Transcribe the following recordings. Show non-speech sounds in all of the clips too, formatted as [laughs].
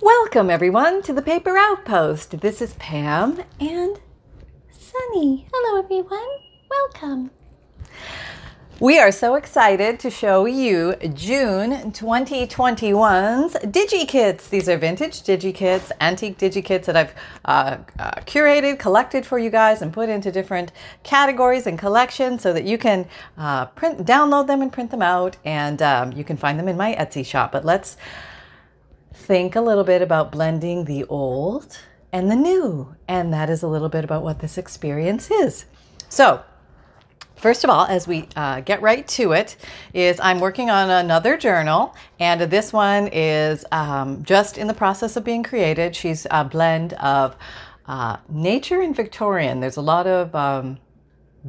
Welcome, everyone, to the Paper Outpost. This is Pam and Sunny. Hello, everyone. Welcome. We are so excited to show you June 2021's DigiKits. These are vintage DigiKits, antique DigiKits that I've uh, uh, curated, collected for you guys, and put into different categories and collections so that you can uh, print, download them and print them out, and um, you can find them in my Etsy shop. But let's think a little bit about blending the old and the new, and that is a little bit about what this experience is. So, First of all, as we uh, get right to it, is I'm working on another journal, and this one is um, just in the process of being created. She's a blend of uh, nature and Victorian. There's a lot of um,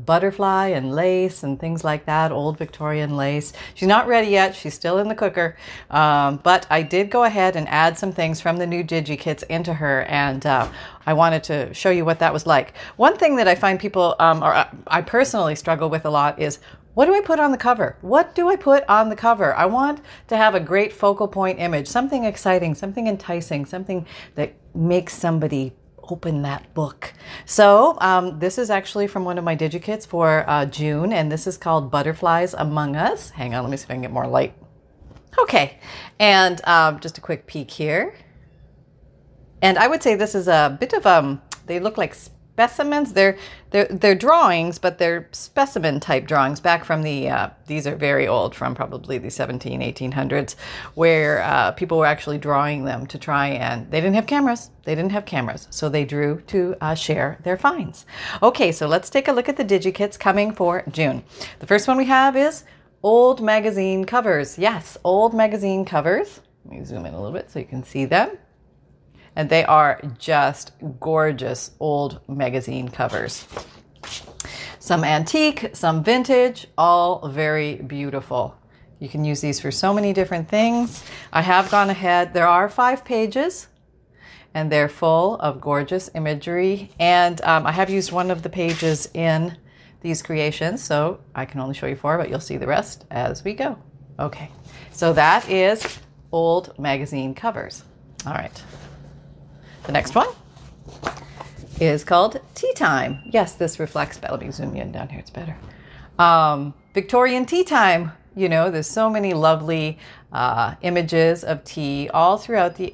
butterfly and lace and things like that, old Victorian lace. She's not ready yet. She's still in the cooker. Um, but I did go ahead and add some things from the new DigiKits into her, and uh, I wanted to show you what that was like. One thing that I find people, um, or uh, I personally struggle with a lot, is what do I put on the cover? What do I put on the cover? I want to have a great focal point image, something exciting, something enticing, something that makes somebody open that book. So um, this is actually from one of my digikits for uh, June, and this is called Butterflies Among Us. Hang on, let me see if I can get more light. Okay, and um, just a quick peek here. And I would say this is a bit of um, they look like specimens. They're they're they're drawings, but they're specimen type drawings back from the. Uh, these are very old, from probably the 17, 1800s, where uh, people were actually drawing them to try and they didn't have cameras. They didn't have cameras, so they drew to uh, share their finds. Okay, so let's take a look at the DigiKits coming for June. The first one we have is old magazine covers. Yes, old magazine covers. Let me zoom in a little bit so you can see them and they are just gorgeous old magazine covers. Some antique, some vintage, all very beautiful. You can use these for so many different things. I have gone ahead, there are five pages and they're full of gorgeous imagery. And um, I have used one of the pages in these creations, so I can only show you four, but you'll see the rest as we go. Okay, so that is old magazine covers. All right. The next one is called Tea Time. Yes, this reflects better. Let me zoom in down here, it's better. Um, Victorian tea time. You know, there's so many lovely uh, images of tea all throughout the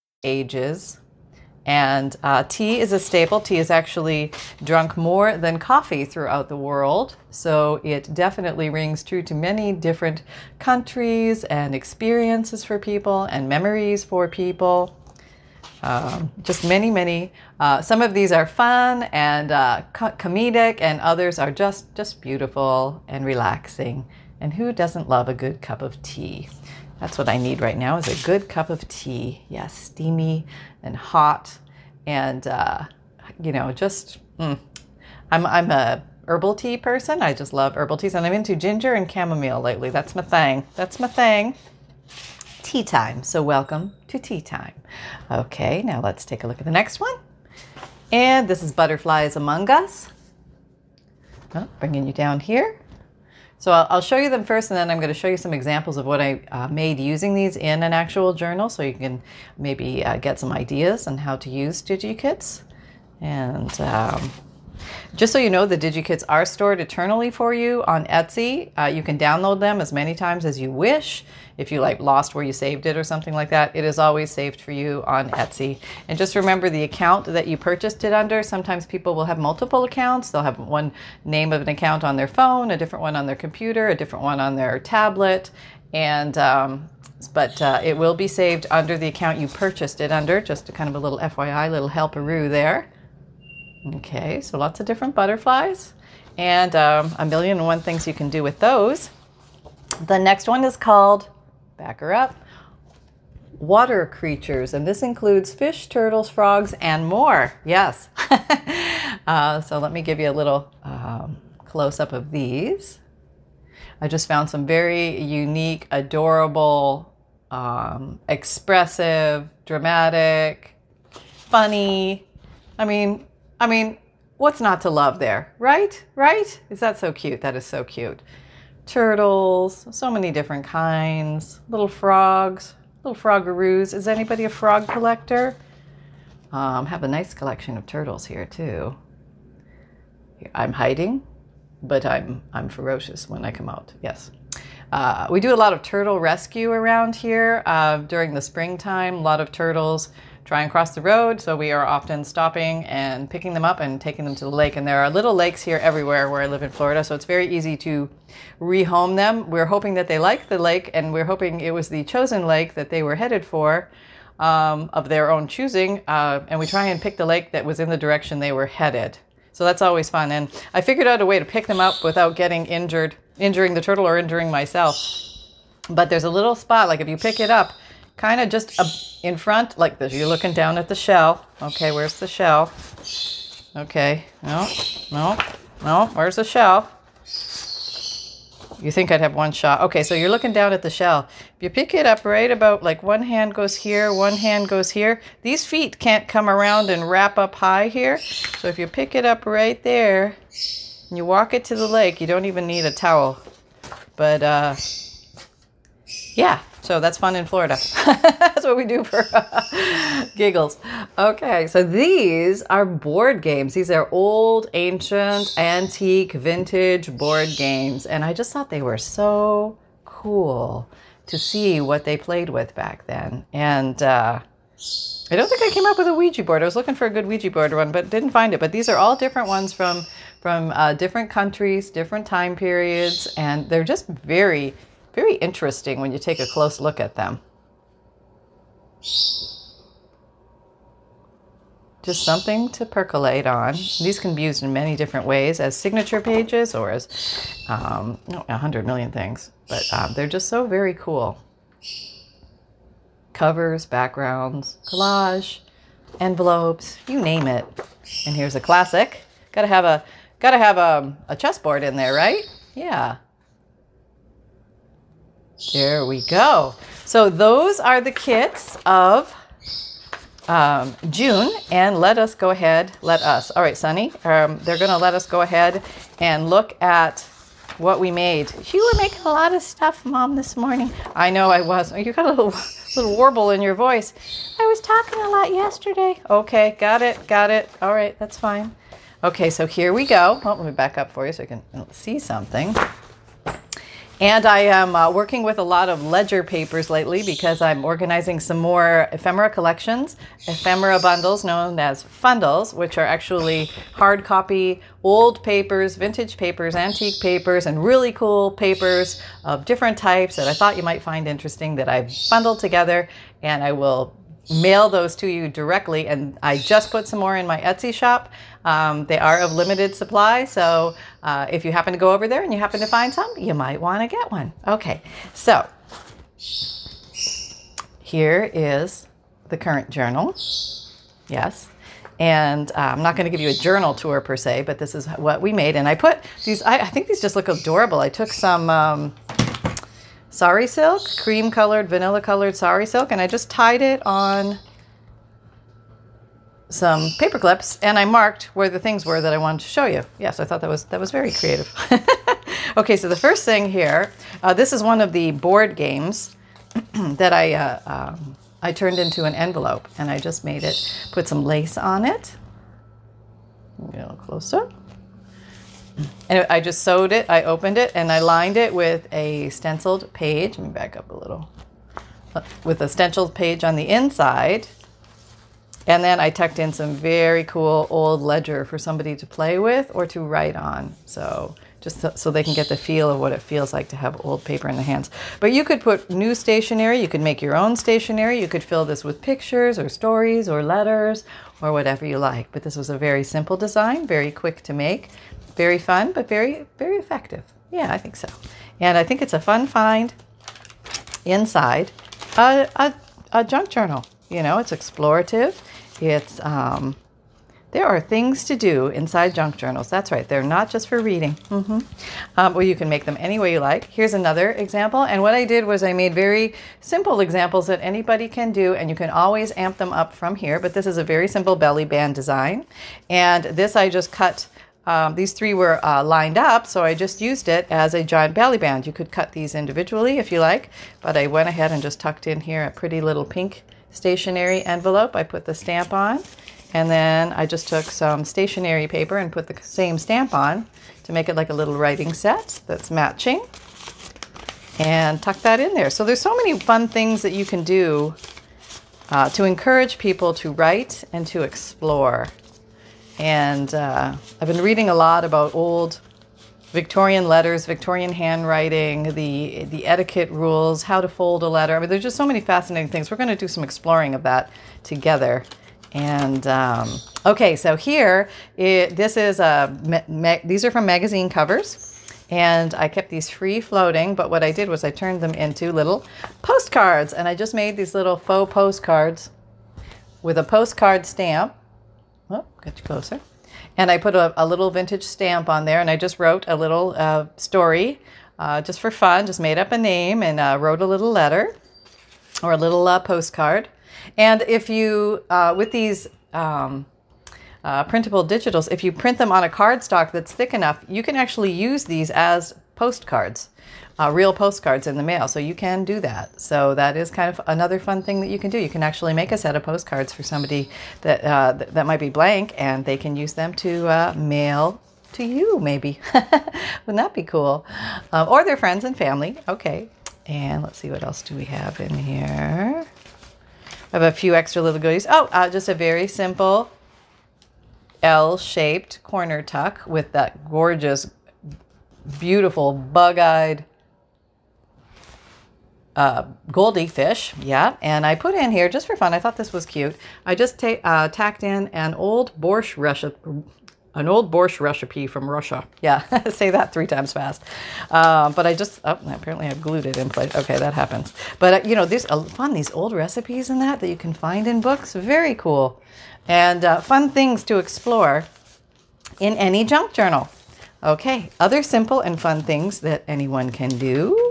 ages. And uh, tea is a staple. Tea is actually drunk more than coffee throughout the world. So it definitely rings true to many different countries and experiences for people and memories for people. Um, just many, many. Uh, some of these are fun and uh, co- comedic, and others are just just beautiful and relaxing. And who doesn't love a good cup of tea? That's what I need right now is a good cup of tea. Yes, steamy and hot, and uh, you know, just mm. I'm I'm a herbal tea person. I just love herbal teas, and I'm into ginger and chamomile lately. That's my thing. That's my thing. Tea time. So welcome to tea time. Okay, now let's take a look at the next one. And this is Butterflies Among Us. Oh, bringing you down here. So I'll, I'll, show you them first and then I'm going to show you some examples of what I uh, made using these in an actual journal so you can maybe uh, get some ideas on how to use DigiKits. And um, just so you know, the DigiKits are stored eternally for you on Etsy. Uh, you can download them as many times as you wish if you like lost where you saved it or something like that, it is always saved for you on Etsy. And just remember the account that you purchased it under. Sometimes people will have multiple accounts. They'll have one name of an account on their phone, a different one on their computer, a different one on their tablet, and um, but uh, it will be saved under the account you purchased it under. Just a kind of a little FYI, little helperoo there. Okay, so lots of different butterflies and um, a million and one things you can do with those. The next one is called back her up. water creatures, and this includes fish, turtles, frogs, and more. Yes. [laughs] uh, so let me give you a little um, close up of these. I just found some very unique, adorable, um, expressive, dramatic, funny. I mean, I mean, what's not to love there, right? Right? Is that so cute? That is so cute. Turtles, so many different kinds, little frogs, little frogaroos. Is anybody a frog collector? Um, have a nice collection of turtles here too. I'm hiding, but I'm I'm ferocious when I come out. Yes. Uh, we do a lot of turtle rescue around here uh, during the springtime. A lot of turtles try and cross the road, so we are often stopping and picking them up and taking them to the lake. And there are little lakes here everywhere where I live in Florida, so it's very easy to rehome them. We're hoping that they like the lake, and we're hoping it was the chosen lake that they were headed for. Um, of their own choosing, uh, and we try and pick the lake that was in the direction they were headed. So that's always fun. And I figured out a way to pick them up without getting injured, injuring the turtle or injuring myself. But there's a little spot, like if you pick it up, kind of just in front, like this. You're looking down at the shell. Okay, where's the shell? Okay, no, no, no, where's the shell? You think I'd have one shot. Okay, so you're looking down at the shell. If you pick it up right about like one hand goes here, one hand goes here, these feet can't come around and wrap up high here. So if you pick it up right there and you walk it to the lake, you don't even need a towel. But uh, yeah, so that's fun in Florida. [laughs] that's what we do for [laughs] giggles. Okay, so these are board games. These are old, ancient, antique, vintage board games. And I just thought they were so cool to see what they played with back then. And uh, I don't think I came up with a Ouija board. I was looking for a good Ouija board one, but didn't find it. But these are all different ones from from uh, different countries, different time periods, and they're just very very interesting when you take a close look at them. Just something to percolate on. These can be used in many different ways as signature pages or as um, a hundred million things, but um, they're just so very cool. Covers, backgrounds, collage, envelopes, you name it. And here's a classic. Gotta have a gotta have a, a chessboard in there, right? Yeah. There we go. So those are the kits of um, June, and let us go ahead. Let us. All right, Sunny. Um, they're going to let us go ahead and look at what we made. You were making a lot of stuff, Mom, this morning. I know I was. You got a little [laughs] little warble in your voice. I was talking a lot yesterday. Okay, got it, got it. All right, that's fine. Okay, so here we go. Oh, let me back up for you so I can see something. And I am uh, working with a lot of ledger papers lately because I'm organizing some more ephemera collections, ephemera bundles known as fundles, which are actually hard copy, old papers, vintage papers, antique papers, and really cool papers of different types that I thought you might find interesting that I've bundled together. And I will mail those to you directly. And I just put some more in my Etsy shop. Um, they are of limited supply, so uh, if you happen to go over there and you happen to find some, you might want to get one. Okay, so here is the current journal. Yes. And uh, I'm not going to give you a journal tour per se, but this is what we made. And I put these, I, I think these just look adorable. I took some um, sari silk, cream colored, vanilla colored sari silk, and I just tied it on some paper clips and I marked where the things were that I wanted to show you. Yes, I thought that was that was very creative. [laughs] okay, so the first thing here, uh, this is one of the board games [clears throat] that I uh, um, I turned into an envelope and I just made it, put some lace on it. Get a little closer. And I just sewed it, I opened it, and I lined it with a stenciled page. Let me back up a little. Uh, with a stenciled page on the inside and then I tucked in some very cool old ledger for somebody to play with or to write on. So just so, they can get the feel of what it feels like to have old paper in the hands. But you could put new stationery, you could make your own stationery, you could fill this with pictures or stories or letters or whatever you like. But this was a very simple design, very quick to make, very fun, but very, very effective. Yeah, I think so. And I think it's a fun find inside. A, a a junk journal. You know, it's explorative. It's um, there are things to do inside junk journals. That's right. They're not just for reading. Mm-hmm. Um, well, you can make them any way you like. Here's another example. And what I did was I made very simple examples that anybody can do, and you can always amp them up from here. But this is a very simple belly band design. And this I just cut. Um, these three were uh, lined up, so I just used it as a giant belly band. You could cut these individually if you like, but I went ahead and just tucked in here a pretty little pink stationery envelope. I put the stamp on and then I just took some stationery paper and put the same stamp on to make it like a little writing set that's matching. And tuck that in there. So there's so many fun things that you can do uh, to encourage people to write and to explore. And uh, I've been reading a lot about old Victorian letters, Victorian handwriting, the the etiquette rules, how to fold a letter. I mean, there's just so many fascinating things. We're going to do some exploring of that together. And um, okay, so here, it, this is a, ma- these are from magazine covers. And I kept these free floating, but what I did was I turned them into little postcards. And I just made these little faux postcards with a postcard stamp. Oh, get you closer. And I put a, a, little vintage stamp on there, and I just wrote a little uh, story uh, just for fun, just made up a name and uh, wrote a little letter or a little uh, postcard. And if you, uh, with these um, uh, printable digitals, if you print them on a cardstock that's thick enough, you can actually use these as postcards, uh, real postcards in the mail. So you can do that. So that is kind of another fun thing that you can do. You can actually make a set of postcards for somebody that uh, th- that might be blank, and they can use them to uh, mail to you. Maybe [laughs] wouldn't that be cool? Um, or their friends and family. Okay. And let's see what else do we have in here. I have a few extra little goodies. Oh, uh, just a very simple L-shaped corner tuck with that gorgeous, beautiful bug-eyed uh, Goldie fish. Yeah, and I put in here just for fun. I thought this was cute. I just ta- uh, tacked in an old borscht recipe, an old borscht recipe from Russia. Yeah, [laughs] say that three times fast. Uh, but I just, oh, apparently I've glued it in place. Okay, that happens. But uh, you know, there's uh, fun, these old recipes and that that you can find in books. Very cool. And uh, fun things to explore in any junk journal. Okay, other simple and fun things that anyone can do.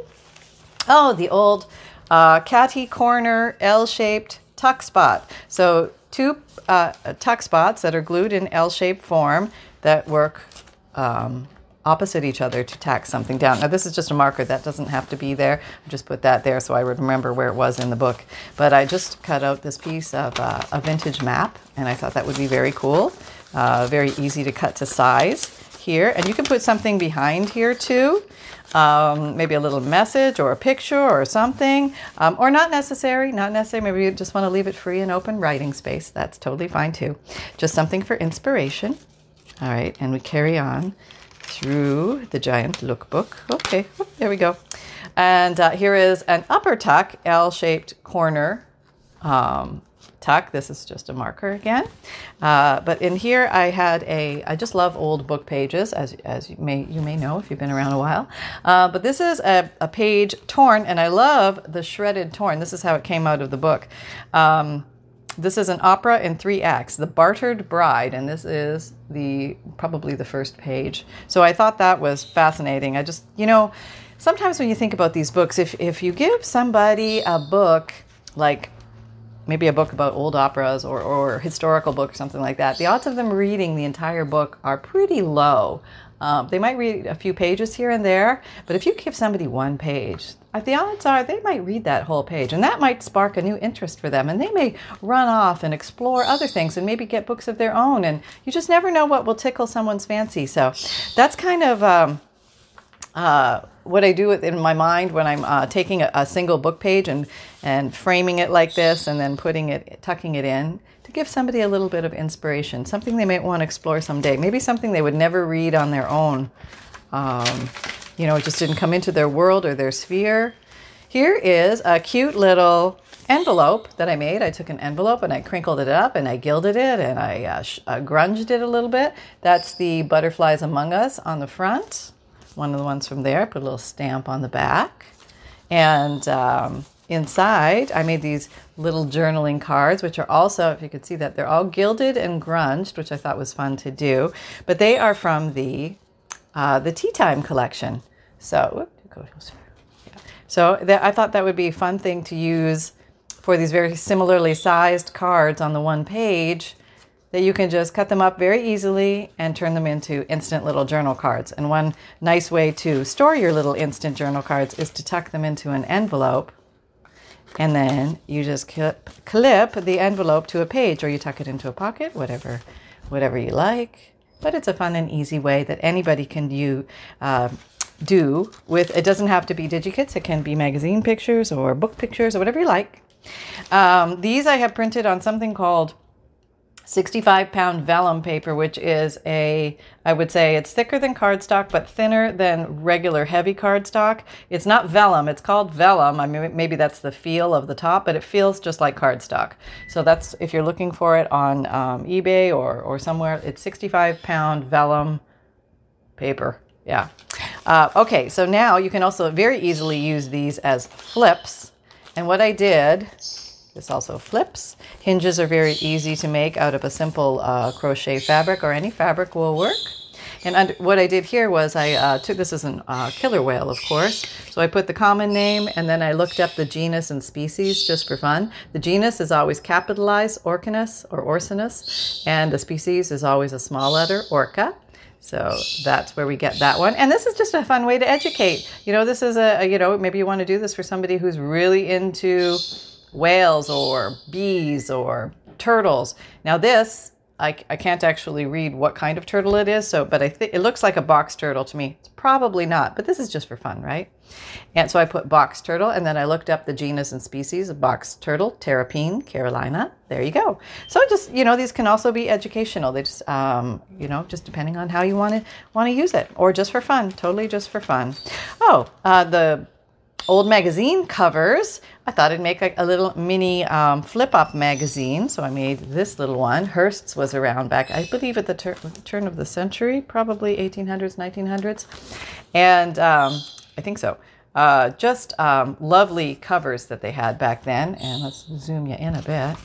Oh, the old uh, catty corner L shaped tuck spot. So two uh, tuck spots that are glued in L-shaped form that work um, opposite each other to tack something down. Now this is just a marker that doesn't have to be there. I just put that there so I would remember where it was in the book. But I just cut out this piece of uh, a vintage map and I thought that would be very cool. Uh, very easy to cut to size here. And you can put something behind here too um, maybe a little message or a picture or something, um, or not necessary, not necessary. Maybe you just want to leave it free and open writing space. That's totally fine too. Just something for inspiration. All right, and we carry on through the giant lookbook. Okay, there we go. And uh, here is an upper tuck, L shaped corner um, tuck. This is just a marker again. Uh, but in here I had a, I just love old book pages, as, as you, may, you may know if you've been around a while. Uh, but this is a, a, page torn, and I love the shredded torn. This is how it came out of the book. Um, this is an opera in three acts, The Bartered Bride, and this is the probably the first page. So I thought that was fascinating. I just, you know, sometimes when you think about these books, if, if you give somebody a book like maybe a book about old operas or, or historical book or something like that, the odds of them reading the entire book are pretty low. Um, they might read a few pages here and there, but if you give somebody one page, the odds are they might read that whole page, and that might spark a new interest for them, and they may run off and explore other things and maybe get books of their own, and you just never know what will tickle someone's fancy. So that's kind of um, uh, what I do in my mind when I'm uh, taking a, a, single book page and, and framing it like this and then putting it, tucking it in to give somebody a little bit of inspiration, something they might want to explore someday, maybe something they would never read on their own. Um, you know, it just didn't come into their world or their sphere. Here is a cute little envelope that I made. I took an envelope and I crinkled it up and I gilded it and I uh, sh- uh, grunged it a little bit. That's the Butterflies Among Us on the front one of the ones from there. Put a little stamp on the back. And um, inside, I made these little journaling cards, which are also, if you could see that, they're all gilded and grunged, which I thought was fun to do. But they are from the uh, the Tea Time collection. So, so that, I thought that would be a fun thing to use for these very similarly sized cards on the one page that you can just cut them up very easily and turn them into instant little journal cards. And one nice way to store your little instant journal cards is to tuck them into an envelope and then you just clip, clip the envelope to a page or you tuck it into a pocket, whatever, whatever you like. But it's a fun and easy way that anybody can do, uh, do with, it doesn't have to be DigiKits. It can be magazine pictures or book pictures or whatever you like. Um, these I have printed on something called 65 pound vellum paper, which is a, I would say it's thicker than cardstock, but thinner than regular heavy cardstock. It's not vellum, it's called vellum. I mean, maybe that's the feel of the top, but it feels just like cardstock. So that's, if you're looking for it on um, eBay or, or somewhere, it's 65 pound vellum paper. Yeah. Uh, okay, so now you can also very easily use these as flips. And what I did this also flips. Hinges are very easy to make out of a simple uh, crochet fabric or any fabric will work. And under, what I did here was I uh, took this as a uh, killer whale, of course. So I put the common name and then I looked up the genus and species just for fun. The genus is always capitalized, Orcinus or Orcinus, and the species is always a small letter, Orca. So that's where we get that one. And this is just a fun way to educate. You know, this is a you know, maybe you want to do this for somebody who's really into whales or bees or turtles. Now this, I, I can't actually read what kind of turtle it is, so but I think it looks like a box turtle to me. It's probably not, but this is just for fun, right? And so I put box turtle, and then I looked up the genus and species of box turtle, Terrapene carolina. There you go. So just you know, these can also be educational. They just um, you know, just depending on how you want to want to use it, or just for fun, totally just for fun. Oh, uh, the old magazine covers. I thought I'd make a, little mini um, flip up magazine. So I made this little one. Hearst's was around back, I believe, at the, tur- the turn of the century, probably 1800s, 1900s. And um, I think so. Uh, just um, lovely covers that they had back then. And let's zoom you in a bit.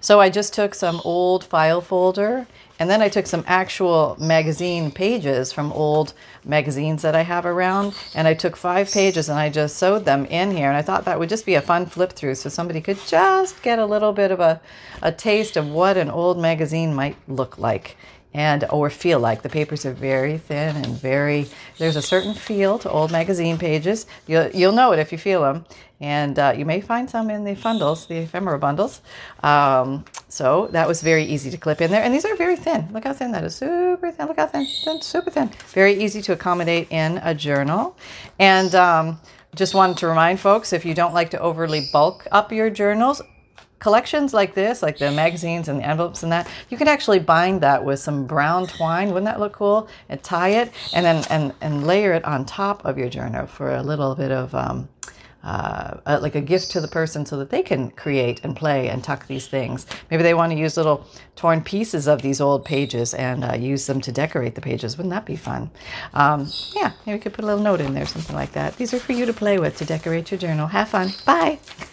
So I just took some old file folder and then I took some actual magazine pages from old magazines that I have around, and I took five pages and I just sewed them in here. And I thought that would just be a fun flip through so somebody could just get a little bit of a, a taste of what an old magazine might look like and or feel like the papers are very thin and very there's a certain feel to old magazine pages you'll, you'll know it if you feel them and uh, you may find some in the bundles, the ephemera bundles. Um, so that was very easy to clip in there. And these are very thin. Look how thin that is. Super thin. Look how thin. thin super thin. Very easy to accommodate in a journal. And um, just wanted to remind folks if you don't like to overly bulk up your journals, collections like this, like the magazines and the envelopes and that, you can actually bind that with some brown twine. Wouldn't that look cool? And tie it and then and, and layer it on top of your journal for a little bit of um, uh, like a gift to the person so that they can create and play and tuck these things. Maybe they want to use little torn pieces of these old pages and uh, use them to decorate the pages. Wouldn't that be fun? Um, yeah, maybe we could put a little note in there, something like that. These are for you to play with to decorate your journal. Have fun. Bye. [laughs]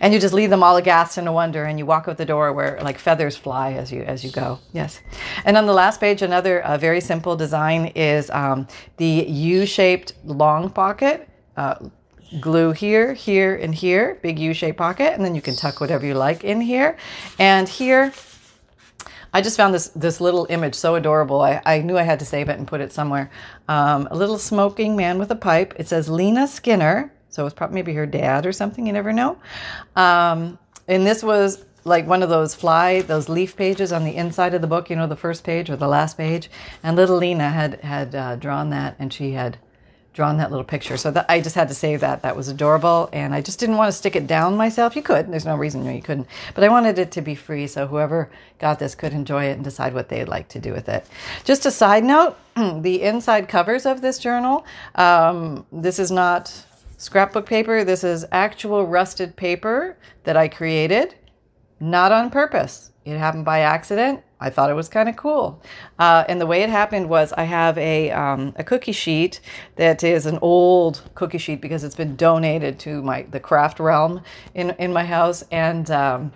and you just leave them all aghast and a wonder, and you walk out the door where like feathers fly as you as you go. Yes. And on the last page, another uh, very simple design is um, the U-shaped long pocket. Uh, glue here, here, and here, big U-shaped pocket, and then you can tuck whatever you like in here. And here, I just found this this little image so adorable. I, I knew I had to save it and put it somewhere. Um, a little smoking man with a pipe. It says Lena Skinner, so it's probably maybe her dad or something. You never know. Um, and this was like one of those fly, those leaf pages on the inside of the book. You know, the first page or the last page. And little Lena had had uh, drawn that, and she had drawn that little picture. So that I just had to save that. That was adorable, and I just didn't want to stick it down myself. You could. There's no reason you couldn't. But I wanted it to be free, so whoever got this could enjoy it and decide what they'd like to do with it. Just a side note: [clears throat] the inside covers of this journal. Um, this is not scrapbook paper. This is actual rusted paper that I created, not on purpose. It happened by accident. I thought it was kind of cool. Uh, and the way it happened was I have a, um, a cookie sheet that is an old cookie sheet because it's been donated to my the craft realm in, in my house. And um,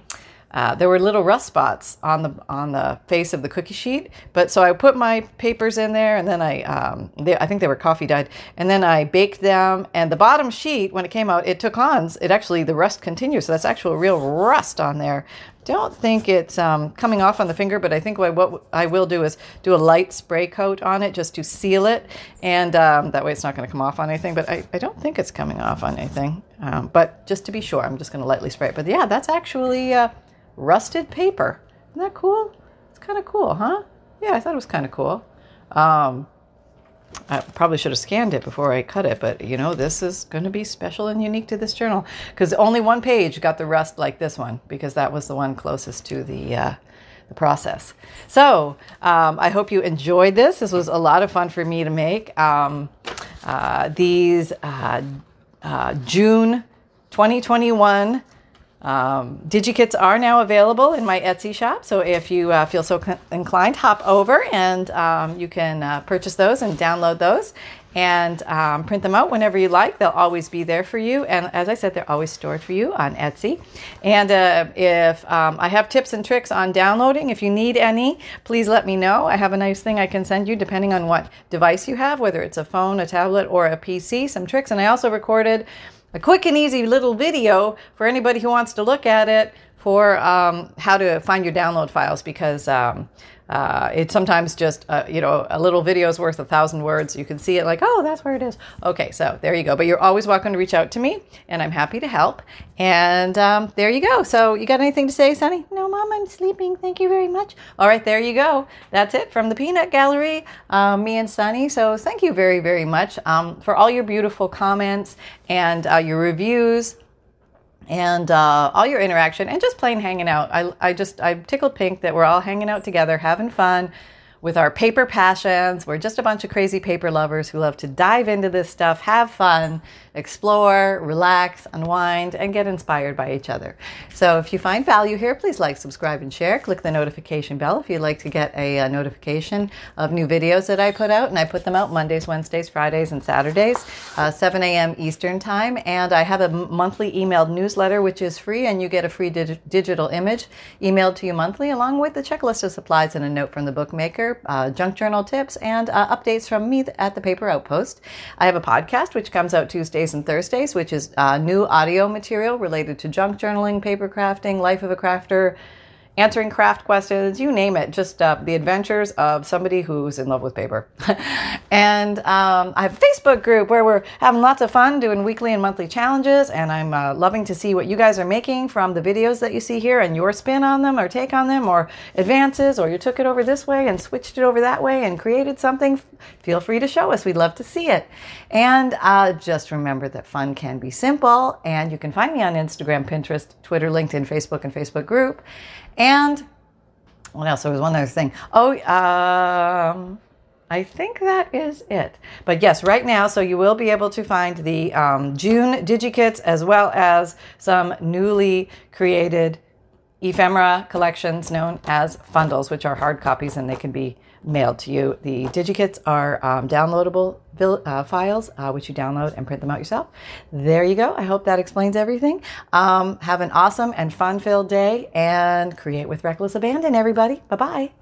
uh, there were little rust spots on the on the face of the cookie sheet, but so I put my papers in there, and then I um, they, I think they were coffee dyed, and then I baked them. And the bottom sheet, when it came out, it took on. It actually the rust continues, so that's actual real rust on there. Don't think it's um, coming off on the finger, but I think what, what, I will do is do a light spray coat on it just to seal it, and um, that way it's not going to come off on anything. But I, I don't think it's coming off on anything. Um, but just to be sure, I'm just going to lightly spray it. But yeah, that's actually. Uh, rusted paper. Isn't that cool? It's kind of cool, huh? Yeah, I thought it was kind of cool. Um, I probably should have scanned it before I cut it, but you know, this is going to be special and unique to this journal because only one page got the rust like this one because that was the one closest to the uh, the process. So um, I hope you enjoyed this. This was a lot of fun for me to make. Um, uh, these uh, uh June 2021 um, DigiKits are now available in my Etsy shop, so if you uh, feel so inclined, hop over and um, you can uh, purchase those and download those and um, print them out whenever you like. They'll always be there for you. And as I said, they're always stored for you on Etsy. And uh, if um, I have tips and tricks on downloading, if you need any, please let me know. I have a nice thing I can send you depending on what device you have, whether it's a phone, a tablet, or a PC, some tricks. And I also recorded a quick and easy little video for anybody who wants to look at it for um, how to find your download files because um, uh, it's sometimes just uh, you know a little video is worth a thousand words. You can see it like, oh, that's where it is. Okay, so there you go. But you're always welcome to reach out to me, and I'm happy to help. And um, there you go. So you got anything to say, Sunny? No, Mom, I'm sleeping. Thank you very much. All right, there you go. That's it from the Peanut Gallery, uh, me and Sunny. So thank you very, very much um, for all your beautiful comments and uh, your reviews and uh, all your interaction and just plain hanging out. I, I just, I'm tickled pink that we're all hanging out together, having fun with our paper passions. We're just a bunch of crazy paper lovers who love to dive into this stuff, have fun, explore, relax, unwind, and get inspired by each other. So if you find value here, please like, subscribe, and share. Click the notification bell if you'd like to get a, a notification of new videos that I put out. And I put them out Mondays, Wednesdays, Fridays, and Saturdays, uh, 7 a.m. Eastern Time. And I have a monthly emailed newsletter, which is free, and you get a free dig- digital image emailed to you monthly, along with the checklist of supplies and a note from the bookmaker, uh, junk journal tips, and uh, updates from me at the Paper Outpost. I have a podcast, which comes out Tuesdays Tuesdays and Thursdays, which is uh, new audio material related to junk journaling, paper crafting, life of a crafter, answering craft questions, you name it, just uh, the adventures of somebody who's in love with paper. [laughs] and um, I have a Facebook group where we're having lots of fun doing weekly and monthly challenges, and I'm uh, loving to see what you guys are making from the videos that you see here and your spin on them or take on them or advances, or you took it over this way and switched it over that way and created something. Feel free to show us. We'd love to see it. And uh, just remember that fun can be simple, and you can find me on Instagram, Pinterest, Twitter, LinkedIn, Facebook, and Facebook group. And what else? There was one other thing. Oh, um, I think that is it. But yes, right now, so you will be able to find the um, June DigiKits as well as some newly created ephemera collections known as fundles, which are hard copies and they can be mailed to you. The DigiKits are um, downloadable uh, files, uh, which you download and print them out yourself. There you go. I hope that explains everything. Um, have an awesome and fun filled day and create with reckless abandon, everybody. Bye bye.